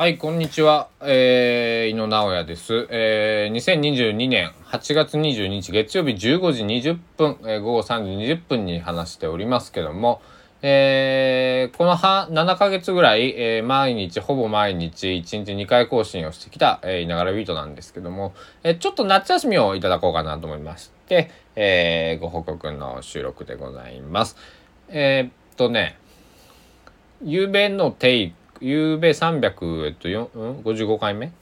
はい、こんにちは。えー、井野直哉です。えー、2022年8月22日月曜日15時20分、えー午後3時20分に話しておりますけども、えー、この7ヶ月ぐらい、えー毎日、ほぼ毎日、1日2回更新をしてきた、えー、いながらビートなんですけども、えーちょっと夏休みをいただこうかなと思いまして、えーご報告の収録でございます。えーっとね、ゆうべのテイク、ゆうべ300、えっと、55回目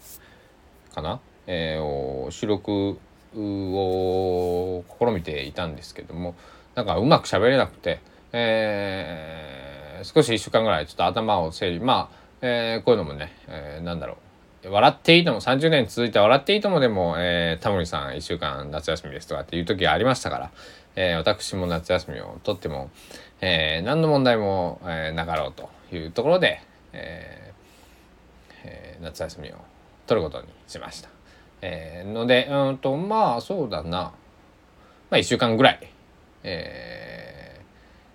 かな、えーを収録を試みていたんですけども、なんかうまく喋れなくて、えー少し1週間ぐらいちょっと頭を整理、まあ、えーこういうのもね、えーなんだろう。笑っていいとも30年続いた笑っていいともでも、えータモリさん1週間夏休みですとかっていう時がありましたから、えー私も夏休みをとっても、えー何の問題も、えーなかろうというところで、えーえー夏休みを取ることにしました。えーのでうんとまあそうだなまあ1週間ぐらい、え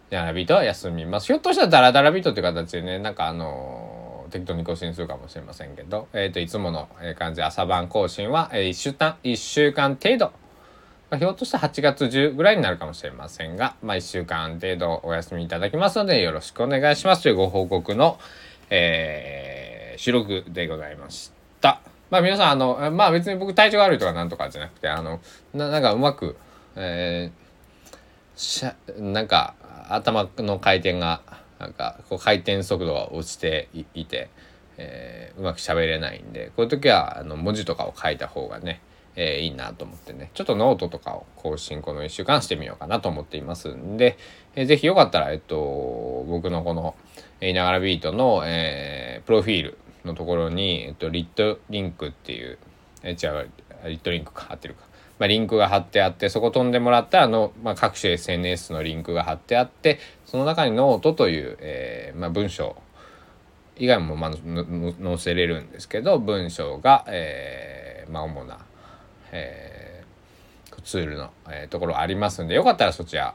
ー、ダラビートは休みます。ひょっとしたらダラダラビートっていう形でねなんかあのー適当に更新するかもしれませんけど、えー、といつもの感じ朝晩更新は、え1週間1週間程度まあ、ひょっとしたら8月10ぐらいになるかもしれませんが、まあ、1週間程度お休みいただきますのでよろしくお願いしますというご報告の、えー収録でございました。まあ皆さんあのまあ別に僕体調が悪いとかなんとかじゃなくてあのななんかうまく、えーしゃなんか頭の回転がなんかこう回転速度が落ちていいて、えーうまく喋れないんでこういう時はあの文字とかを書いた方がねえーいいなと思ってね。ちょっとノートとかを更新この1週間してみようかなと思っていますんで、えーぜひよかったら、えっと、僕のこの「えいながらビートの」えープロフィールのところに、えっと、リットリンクっていう、えー違うリットリンクか貼ってるか、まあ、リンクが貼ってあってそこ飛んでもらったらの、まあ、各種 SNS のリンクが貼ってあってその中にノートという、えーまあ、文章以外もまあ載せれるんですけど文章が、えーまあ、主な、えーツールの、えーところありますんでよかったらそちら、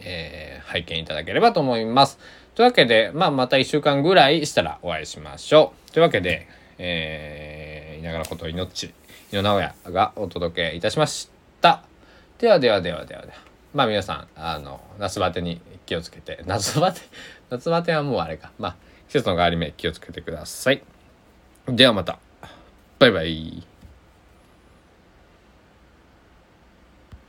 えー拝見いただければと思います。というわけで、まあ、また1週間ぐらいしたらお会いしましょう。というわけで、えー、いながらこといのっち、井野直哉がお届けいたしました。ではではではではでは。まあ皆さん、あの、夏バテに気をつけて、夏バテ、夏バテはもうあれか。まあ、季節の変わり目気をつけてください。ではまた。バイバイ。